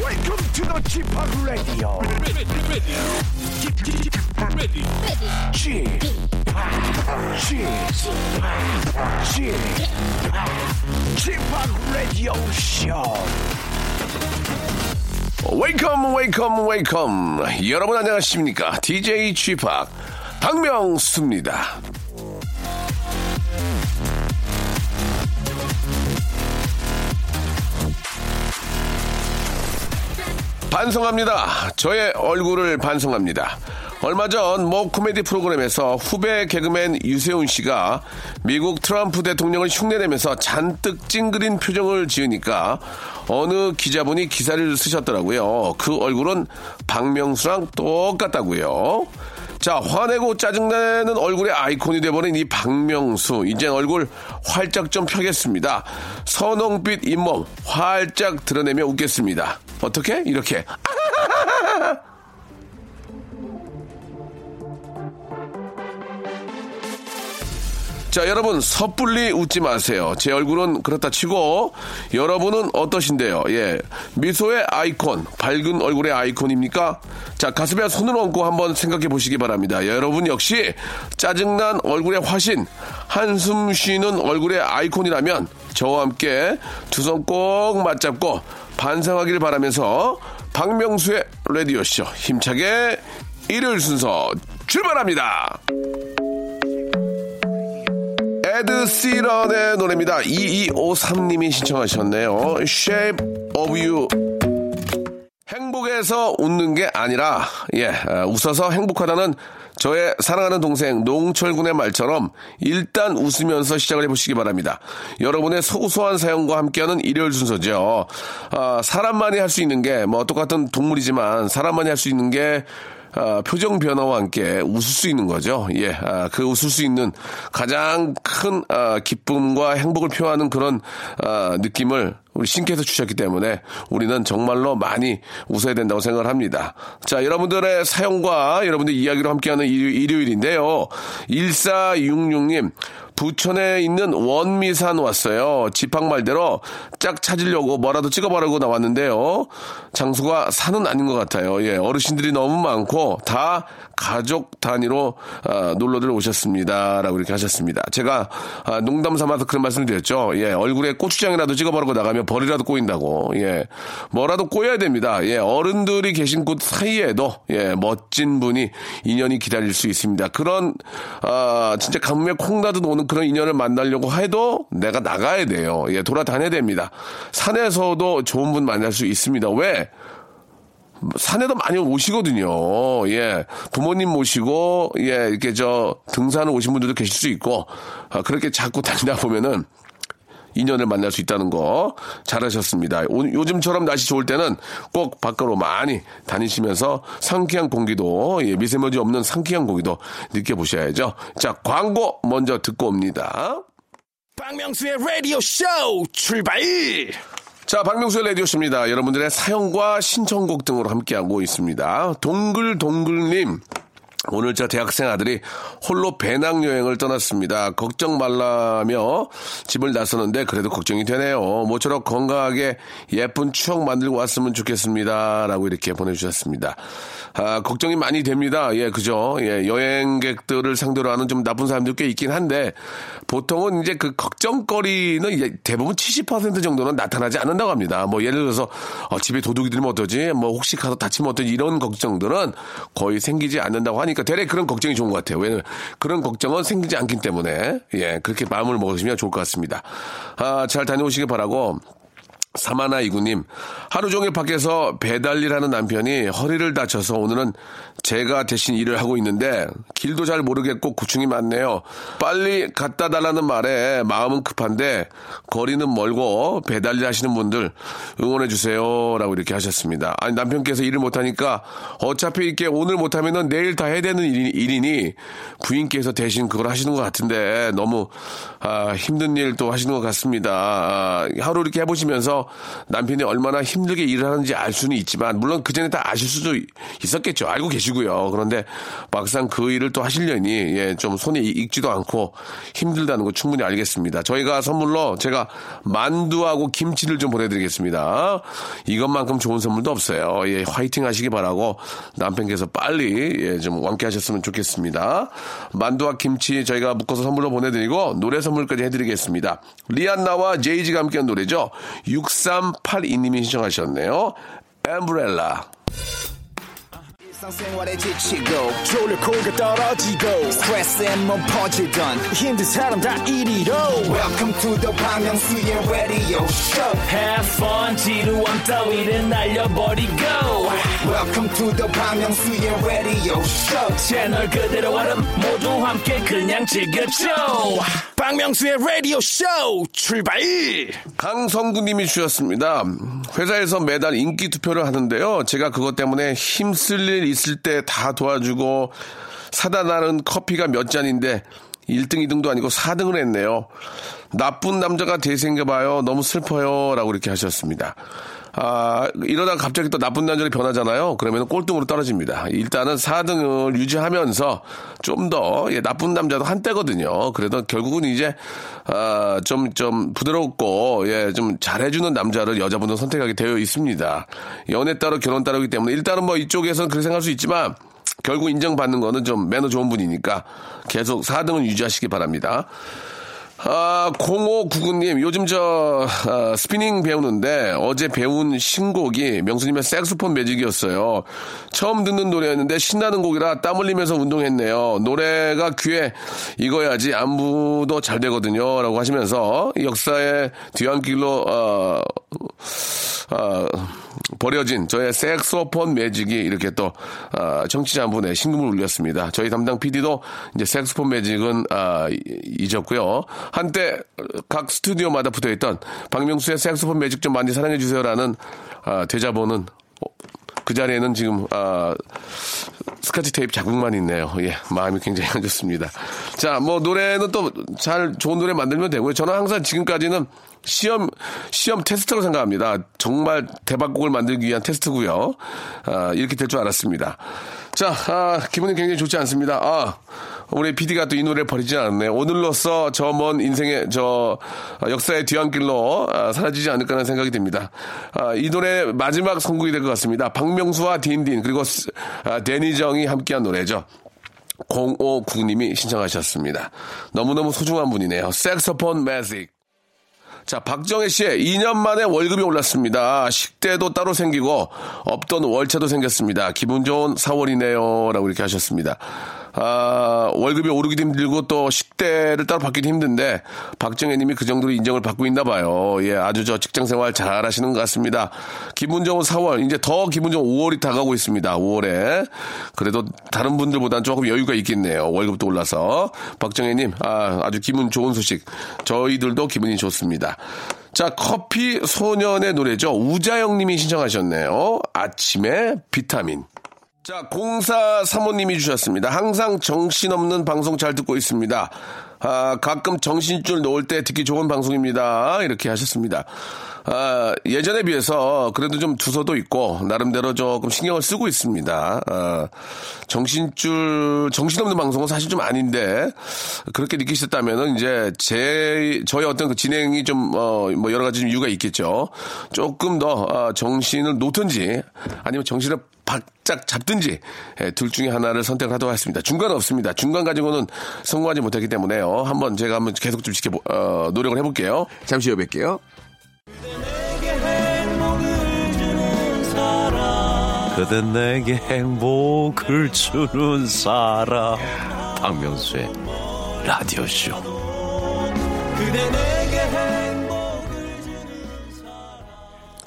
Welcome to the Chip Radio. Chip, Chip, Chip, Radio Show. 웨이컴 웨이컴 웨이컴 여러분 안녕하십니까 DJ 쥐팍 박명수입니다 반성합니다 저의 얼굴을 반성합니다 얼마 전 모 코미디 프로그램에서 후배 개그맨 유세훈 씨가 미국 트럼프 대통령을 흉내내면서 잔뜩 찡그린 표정을 지으니까 어느 기자분이 기사를 쓰셨더라고요. 그 얼굴은 박명수랑 똑같다고요. 자, 화내고 짜증내는 얼굴의 아이콘이 돼버린 이 박명수. 이젠 얼굴 활짝 좀 펴겠습니다. 선홍빛 잇몸 활짝 드러내며 웃겠습니다. 어떻게? 이렇게. 자, 여러분, 섣불리 웃지 마세요. 제 얼굴은 그렇다 치고, 여러분은 어떠신데요? 예. 미소의 아이콘, 밝은 얼굴의 아이콘입니까? 자, 가슴에 손을 얹고 한번 생각해 보시기 바랍니다. 여러분 역시 짜증난 얼굴의 화신, 한숨 쉬는 얼굴의 아이콘이라면 저와 함께 두 손 꼭 맞잡고 반성하기를 바라면서 박명수의 라디오쇼 힘차게 일요일 순서 출발합니다. 에드 시런의 노래입니다. 2253님이 신청하셨네요. Shape of You. 행복해서 웃는 게 아니라, 예, 아, 웃어서 행복하다는 저의 사랑하는 동생 농철군의 말처럼 일단 웃으면서 시작을 해보시기 바랍니다. 여러분의 소소한 사연과 함께하는 일요일 순서죠. 아, 사람만이 할 수 있는 게, 뭐, 똑같은 동물이지만 사람만이 할 수 있는 게 아, 표정 변화와 함께 웃을 수 있는 거죠. 예, 아, 그 웃을 수 있는 가장 큰 아, 기쁨과 행복을 표하는 그런 아, 느낌을 우리 신께서 주셨기 때문에 우리는 정말로 많이 웃어야 된다고 생각을 합니다. 자, 여러분들의 사연과 여러분들 이야기로 함께하는 일요- 일요일인데요. 1466님, 부천에 있는 원미산 왔어요. 지팡 말대로 짝 찾으려고 뭐라도 찍어보려고 나왔는데요. 장소가 산은 아닌 것 같아요. 예, 어르신들이 너무 많고 다 가족 단위로 아, 놀러들 오셨습니다. 라고 이렇게 하셨습니다. 제가 아, 농담 삼아서 그런 말씀을 드렸죠. 예, 얼굴에 고추장이라도 찍어보려고 나가면 벌이라도 꼬인다고. 예, 뭐라도 꼬여야 됩니다. 예, 어른들이 계신 곳 사이에도 예, 멋진 분이 인연이 기다릴 수 있습니다. 그런 아, 진짜 가뭄에 콩나듯 오는 그런 인연을 만나려고 해도 내가 나가야 돼요. 예, 돌아다녀야 됩니다. 산에서도 좋은 분 만날 수 있습니다. 왜? 산에도 많이 오시거든요. 예. 부모님 모시고, 예, 이렇게 저 등산을 오신 분들도 계실 수 있고, 아, 그렇게 자꾸 다니다 보면은 인연을 만날 수 있다는 거 잘하셨습니다. 오- 요즘처럼 날씨 좋을 때는 꼭 밖으로 많이 다니시면서 상쾌한 공기도, 예, 미세먼지 없는 상쾌한 공기도 느껴보셔야죠. 자, 광고 먼저 듣고 옵니다. 박명수의 라디오 쇼 출발. 자, 박명수의 라디오쇼입니다. 여러분들의 사연과 신청곡 등으로 함께하고 있습니다. 동글동글님. 오늘 저 대학생 아들이 홀로 배낭여행을 떠났습니다. 걱정 말라며 집을 나서는데 그래도 걱정이 되네요. 모처럼 건강하게 예쁜 추억 만들고 왔으면 좋겠습니다. 라고 이렇게 보내주셨습니다. 아, 걱정이 많이 됩니다. 예, 그죠. 예, 여행객들을 상대로 하는 좀 나쁜 사람들 꽤 있긴 한데 보통은 이제 그 걱정거리는 이제 대부분 70% 정도는 나타나지 않는다고 합니다. 뭐 예를 들어서 어, 집에 도둑이 들면 어떠지? 뭐 혹시 가서 다치면 어떠지? 이런 걱정들은 거의 생기지 않는다고 하니까 대략 그런 걱정이 좋은 것 같아요. 왜냐면 그런 걱정은 생기지 않기 때문에 예, 그렇게 마음을 먹으시면 좋을 것 같습니다. 아, 잘 다녀오시기 바라고 사마나 이구님, 하루 종일 밖에서 배달일 하는 남편이 허리를 다쳐서 오늘은 제가 대신 일을 하고 있는데 길도 잘 모르겠고 고충이 많네요. 빨리 갖다 달라는 말에 마음은 급한데 거리는 멀고 배달일 하시는 분들 응원해 주세요라고 이렇게 하셨습니다. 아니 남편께서 일을 못 하니까 어차피 이렇게 오늘 못 하면은 내일 다 해야 되는 일이, 일이니 부인께서 대신 그걸 하시는 것 같은데 너무 아, 힘든 일 또 하시는 것 같습니다. 아, 하루 이렇게 해보시면서 남편이 얼마나 힘들게 일을 하는지 알 수는 있지만 물론 그 전에 다 아실 수도 있었겠죠. 알고 계시고요. 그런데 막상 그 일을 또 하시려니 예, 좀 손이 익지도 않고 힘들다는 거 충분히 알겠습니다. 저희가 선물로 제가 만두하고 김치를 좀 보내드리겠습니다. 이것만큼 좋은 선물도 없어요. 예, 화이팅 하시기 바라고 남편께서 빨리 예, 좀 완쾌하셨으면 좋겠습니다. 만두와 김치 저희가 묶어서 선물로 보내드리고 노래 선물까지 해드리겠습니다. 리안나와 제이지가 함께한 노래죠. 6382님이 신청하셨네요. 엠브렐라. 지치고, 떨어지고, 퍼지던, welcome to the Bang radio show Have fun 지루함 따위를 날려버리고 welcome to the Myung-soo's radio show 채널 그대로 얼음 모두 함께 그냥 즐겨줘 박명수의 라디오 쇼 출발 강성구님이 주셨습니다. 회사에서 매달 인기 투표를 하는데요. 제가 그것 때문에 힘쓸 일 있을 때 다 도와주고 사다 나는 커피가 몇 잔인데 1등, 2등도 아니고 4등을 했네요. 나쁜 남자가 대생겨봐요. 너무 슬퍼요. 라고 이렇게 하셨습니다. 아, 이러다가 갑자기 또 나쁜 남자로 변하잖아요. 그러면 꼴등으로 떨어집니다. 일단은 4등을 유지하면서 좀 더, 예, 나쁜 남자도 한때거든요. 그래도 결국은 이제, 아, 좀, 좀 부드럽고, 예, 좀 잘해주는 남자를 여자분은 선택하게 되어 있습니다. 연애 따로 결혼 따로기 때문에 일단은 뭐 이쪽에서는 그렇게 생각할 수 있지만, 결국 인정받는 거는 좀 매너 좋은 분이니까 계속 4등을 유지하시기 바랍니다. 아, 0599님, 요즘 저, 아, 스피닝 배우는데 어제 배운 신곡이 명수님의 색소폰 매직이었어요. 처음 듣는 노래였는데 신나는 곡이라 땀 흘리면서 운동했네요. 노래가 귀에 익어야지 안무도 잘 되거든요. 라고 하시면서 역사의 뒤안길로, 어, 어, 버려진 저의 색소폰 매직이 이렇게 또 아, 청취자 한 분의 신금을 울렸습니다. 저희 담당 PD도 이제 색소폰 매직은 아, 이- 잊었고요. 한때 각 스튜디오마다 붙어있던 박명수의 색소폰 매직 좀 많이 사랑해 주세요라는 아, 대자보는 어, 그 자리에는 지금 아, 스카치 테이프 자국만 있네요. 예, 마음이 굉장히 안 좋습니다. 자, 뭐 노래는 또 잘 좋은 노래 만들면 되고요. 저는 항상 지금까지는 시험 시험 테스트로 생각합니다. 정말 대박곡을 만들기 위한 테스트고요. 아, 이렇게 될 줄 알았습니다. 자, 아, 기분이 굉장히 좋지 않습니다. 아, 우리 PD가 또 이 노래를 버리지 않았네요. 오늘로써 저 먼 인생의 저 아, 역사의 뒤안길로 아, 사라지지 않을까라는 생각이 듭니다. 아, 이 노래 마지막 선곡이 될 것 같습니다. 박명수와 딘딘 그리고 스- 아, 데니정이 함께한 노래죠. 0599님이 신청하셨습니다. 너무너무 소중한 분이네요. 색소폰 매직. 자, 박정혜 씨의 2년 만에 월급이 올랐습니다. 식대도 따로 생기고 없던 월차도 생겼습니다. 기분 좋은 4월이네요. 라고 이렇게 하셨습니다. 아, 월급이 오르기도 힘들고 또 식대를 따로 받기도 힘든데 박정혜 님이 그 정도로 인정을 받고 있나 봐요. 예, 아주 저 직장 생활 잘 하시는 것 같습니다. 기분 좋은 4월, 이제 더 기분 좋은 5월이 다가오고 있습니다. 5월에. 그래도 다른 분들보다는 조금 여유가 있겠네요. 월급도 올라서. 박정혜 님, 아, 아주 기분 좋은 소식. 저희들도 기분이 좋습니다. 자, 커피 소년의 노래죠. 우자영 님이 신청하셨네요. 아침에 비타민. 자, 공사 사모님이 주셨습니다. 항상 정신없는 방송 잘 듣고 있습니다. 아, 가끔 정신줄 놓을 때 듣기 좋은 방송입니다. 이렇게 하셨습니다. 아, 예전에 비해서 그래도 좀 두서도 있고, 나름대로 조금 신경을 쓰고 있습니다. 아, 정신줄, 정신없는 방송은 사실 좀 아닌데, 그렇게 느끼셨다면은 이제 제, 저의 어떤 그 진행이 좀, 어, 뭐 여러 가지 좀 이유가 있겠죠. 조금 더, 아, 정신을 놓든지, 아니면 정신을 바짝 잡든지 예, 둘 중에 하나를 선택을 하도록 하겠습니다. 중간 없습니다. 중간 가지고는 성공하지 못했기 때문에요. 한번 제가 한번 계속 좀 지켜 어, 노력을 해볼게요. 잠시 후에 뵐게요. 그대 내게 행복을 주는 사람 박명수의 라디오쇼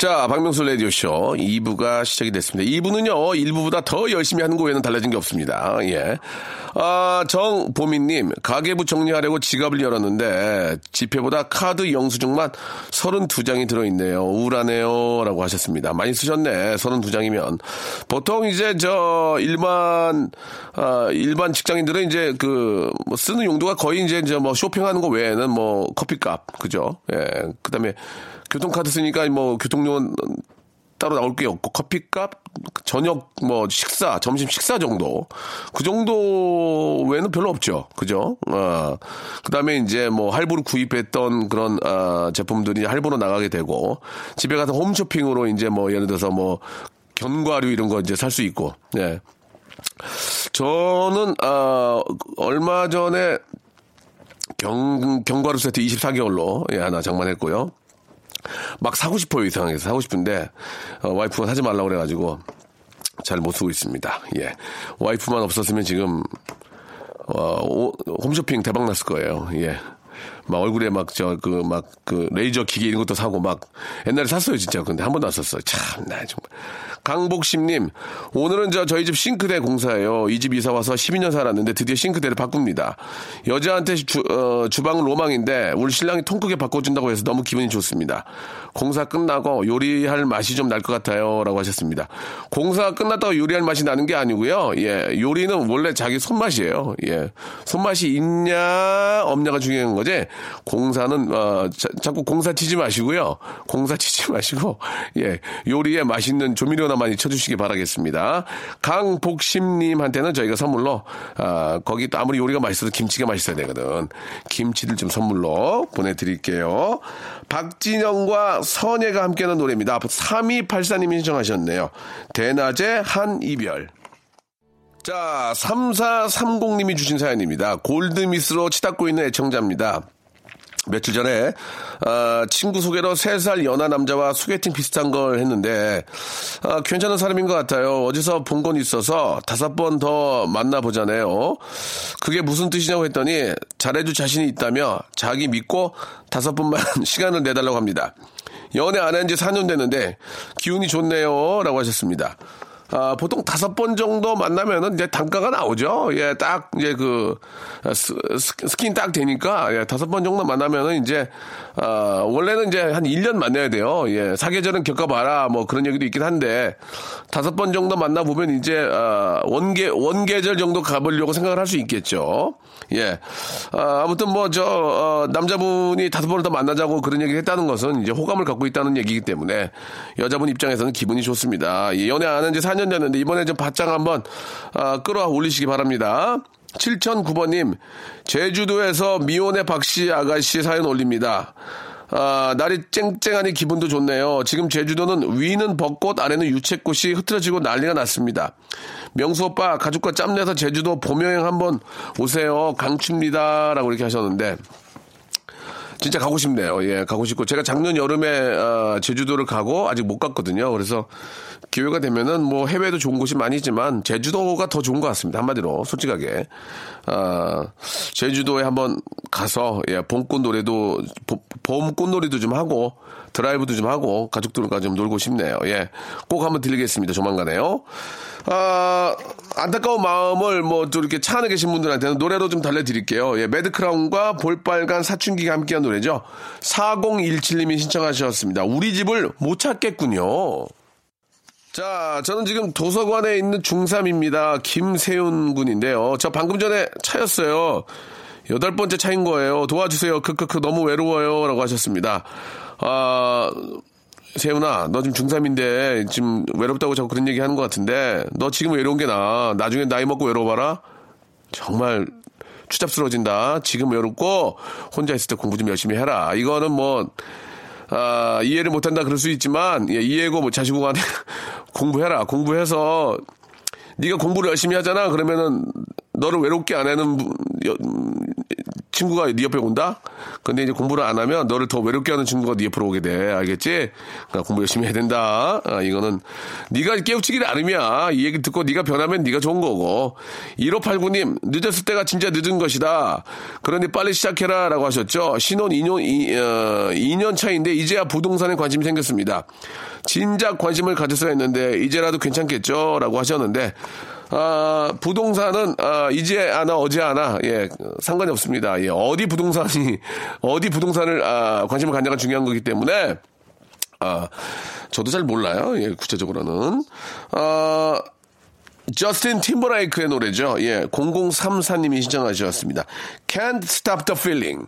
자, 박명수 라디오쇼 2부가 시작이 됐습니다. 2부는요, 1부보다 더 열심히 하는 거에는 달라진 게 없습니다. 예. 아, 정보민님, 가계부 정리하려고 지갑을 열었는데, 지폐보다 카드 영수증만 32장이 들어있네요. 우울하네요. 라고 하셨습니다. 많이 쓰셨네. 32장이면. 보통 이제 저, 일반, 아, 일반 직장인들은 이제 그, 뭐 쓰는 용도가 거의 이제 뭐 쇼핑하는 거 외에는 뭐 커피값, 그죠? 예. 그 다음에 교통카드 쓰니까 뭐 교통료는 따로 나올 게 없고 커피값, 저녁 뭐 식사, 점심 식사 정도 그 정도 외에는 별로 없죠, 그죠? 어, 그다음에 이제 뭐 할부로 구입했던 그런 아, 제품들이 할부로 나가게 되고 집에 가서 홈쇼핑으로 이제 뭐 예를 들어서 뭐 견과류 이런 거 이제 살 수 있고, 예. 저는 아 얼마 전에 경 경과류 세트 24개월로 예, 하나 장만했고요. 막 사고 싶어요, 이상하게. 사고 싶은데, 어, 와이프가 사지 말라고 그래가지고, 잘 못 쓰고 있습니다. 예. 와이프만 없었으면 지금, 어, 오- 홈쇼핑 대박 났을 거예요. 예. 막 얼굴에 막 저 그 막그 레이저 기계 이런 것도 사고 막 옛날에 샀어요 진짜 근데 한 번도 안 썼어요 참나 정말 강복심님 오늘은 저 저희 집 싱크대 공사예요. 이 집 이사 와서 12년 살았는데 드디어 싱크대를 바꿉니다. 여자한테 주, 어, 주방은 로망인데 우리 신랑이 통 크게 바꿔준다고 해서 너무 기분이 좋습니다. 공사 끝나고 요리할 맛이 좀 날 것 같아요라고 하셨습니다. 공사가 끝났다고 요리할 맛이 나는 게 아니고요. 예 요리는 원래 자기 손맛이에요. 예 손맛이 있냐 없냐가 중요한 거지. 공사는 어, 자, 자꾸 공사 치지 마시고요. 공사 치지 마시고 예 요리에 맛있는 조미료 나 많이 쳐주시기 바라겠습니다. 강복심님한테는 저희가 선물로 아, 거기 또 아무리 요리가 맛있어도 김치가 맛있어야 되거든. 김치를 좀 선물로 보내드릴게요. 박진영과 선예가 함께하는 노래입니다. 3284님이 신청하셨네요. 대낮의 한 이별. 자, 3430님이 주신 사연입니다. 골드미스로 치닫고 있는 애청자입니다. 며칠 전에 아, 친구 소개로 3살 연하 남자와 소개팅 비슷한 걸 했는데 아, 괜찮은 사람인 것 같아요. 어디서 본 건 있어서 다섯 번 더 만나보잖아요. 그게 무슨 뜻이냐고 했더니 잘해줄 자신이 있다며 자기 믿고 다섯 번만 시간을 내달라고 합니다. 연애 안 한 지 4년 됐는데 기운이 좋네요. 라고 하셨습니다. 아, 보통 다섯 번 정도 만나면은 이제 단가가 나오죠. 예, 딱 이제 그 스, 스- 스캔 딱 되니까 예, 다섯 번 정도 만나면은 이제 아, 원래는 이제 한 1년 만나야 돼요. 예, 사계절은 겪어봐라 뭐 그런 얘기도 있긴 한데 다섯 번 정도 만나 보면 이제 아, 원계 원계절 정도 가보려고 생각을 할 수 있겠죠. 예, 아, 아무튼 뭐저 어, 남자분이 다섯 번을 더 만나자고 그런 얘기를 했다는 것은 이제 호감을 갖고 있다는 얘기이기 때문에 여자분 입장에서는 기분이 좋습니다. 예, 연애 안한지 4년 됐는데 이번에 좀 바짝 한번 아, 끌어 올리시기 바랍니다. 7009번님, 제주도에서 미혼의 박씨 아가씨 사연 올립니다. 아, 날이 쨍쨍하니 기분도 좋네요. 지금 제주도는 위는 벚꽃, 아래는 유채꽃이 흐트러지고 난리가 났습니다. 명수 오빠, 가족과 짬내서 제주도 봄여행 한번 오세요. 강추입니다. 라고 이렇게 하셨는데, 진짜 가고 싶네요. 예, 가고 싶고 제가 작년 여름에 어, 제주도를 가고 아직 못 갔거든요. 그래서 기회가 되면은 뭐 해외도 좋은 곳이 많이 있지만 제주도가 더 좋은 것 같습니다. 한마디로 솔직하게 아, 제주도에 한번 가서 예, 봄꽃 노래도 봄- 봄꽃 놀이도 좀 하고 드라이브도 좀 하고 가족들과 좀 놀고 싶네요. 예, 꼭 한번 들리겠습니다. 조만간에요. 아, 안타까운 마음을 뭐또 이렇게 차 안에 계신 분들한테는 노래로 좀 달래드릴게요. 예, 매드크라운과 볼빨간 사춘기가 함께한 노래 죠. 4017님이 신청하셨습니다. 우리 집을 못 찾겠군요. 자, 저는 지금 도서관에 있는 중3입니다. 김세윤 군인데요. 저 방금 전에 차였어요. 여덟 번째 차인 거예요. 도와주세요. 크크크 너무 외로워요. 라고 하셨습니다. 아, 세훈아, 너 지금 중3인데 지금 외롭다고 자꾸 그런 얘기 하는 것 같은데 너 지금 외로운 게 나아. 나중에 나이 먹고 외로워봐라. 정말 추잡스러워진다. 지금 외롭고 혼자 있을 때 공부 좀 열심히 해라. 이거는 뭐 아, 이해를 못한다 그럴 수 있지만 예, 이해고 뭐 자시고 간에 공부해라. 공부해서 네가 공부를 열심히 하잖아. 그러면은 너를 외롭게 안 하는 친구가 네 옆에 온다? 근데 이제 공부를 안 하면 너를 더 외롭게 하는 친구가 네 옆으로 오게 돼. 알겠지? 그러니까 공부 열심히 해야 된다. 아, 이거는 네가 깨우치기 나름이야. 이 얘기 듣고 네가 변하면 네가 좋은 거고. 1589님, 늦었을 때가 진짜 늦은 것이다. 그러니 빨리 시작해라. 라고 하셨죠. 신혼 2년, 2, 어, 2년 차인데 이제야 부동산에 관심이 생겼습니다. 진작 관심을 가졌어야 했는데 이제라도 괜찮겠죠. 라고 하셨는데 아, 부동산은, 아, 이제 하나, 어제 하나, 예, 상관이 없습니다. 예, 어디 부동산이, 어디 부동산을, 아, 관심을 갖냐가 중요한 거기 때문에, 아, 저도 잘 몰라요. 예, 구체적으로는. 아, 저스틴 팀버라이크의 노래죠. 예, 0034님이 신청하셨습니다. Can't Stop the Feeling.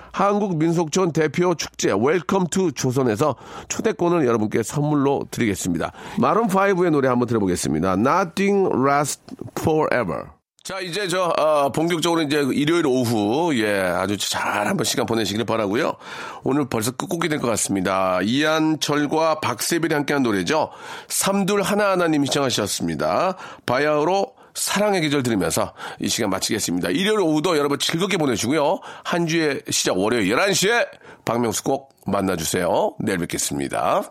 한국민속촌 대표 축제 Welcome to 조선에서 초대권을 여러분께 선물로 드리겠습니다. 마룬5의 노래 한번 들어보겠습니다. Nothing lasts forever. 자, 이제 저, 어, 본격적으로 이제 일요일 오후, 예, 아주 잘 한번 시간 보내시길 바라고요 오늘 벌써 끝곡이 될 것 같습니다. 이한철과 박세별이 함께한 노래죠. 삼둘 하나하나님이 신청하셨습니다. 바야흐로 사랑의 계절 들으면서 이 시간 마치겠습니다. 일요일 오후도 여러분 즐겁게 보내시고요. 한 주의 시작 월요일 11시에 박명수 꼭 만나주세요. 내일 뵙겠습니다.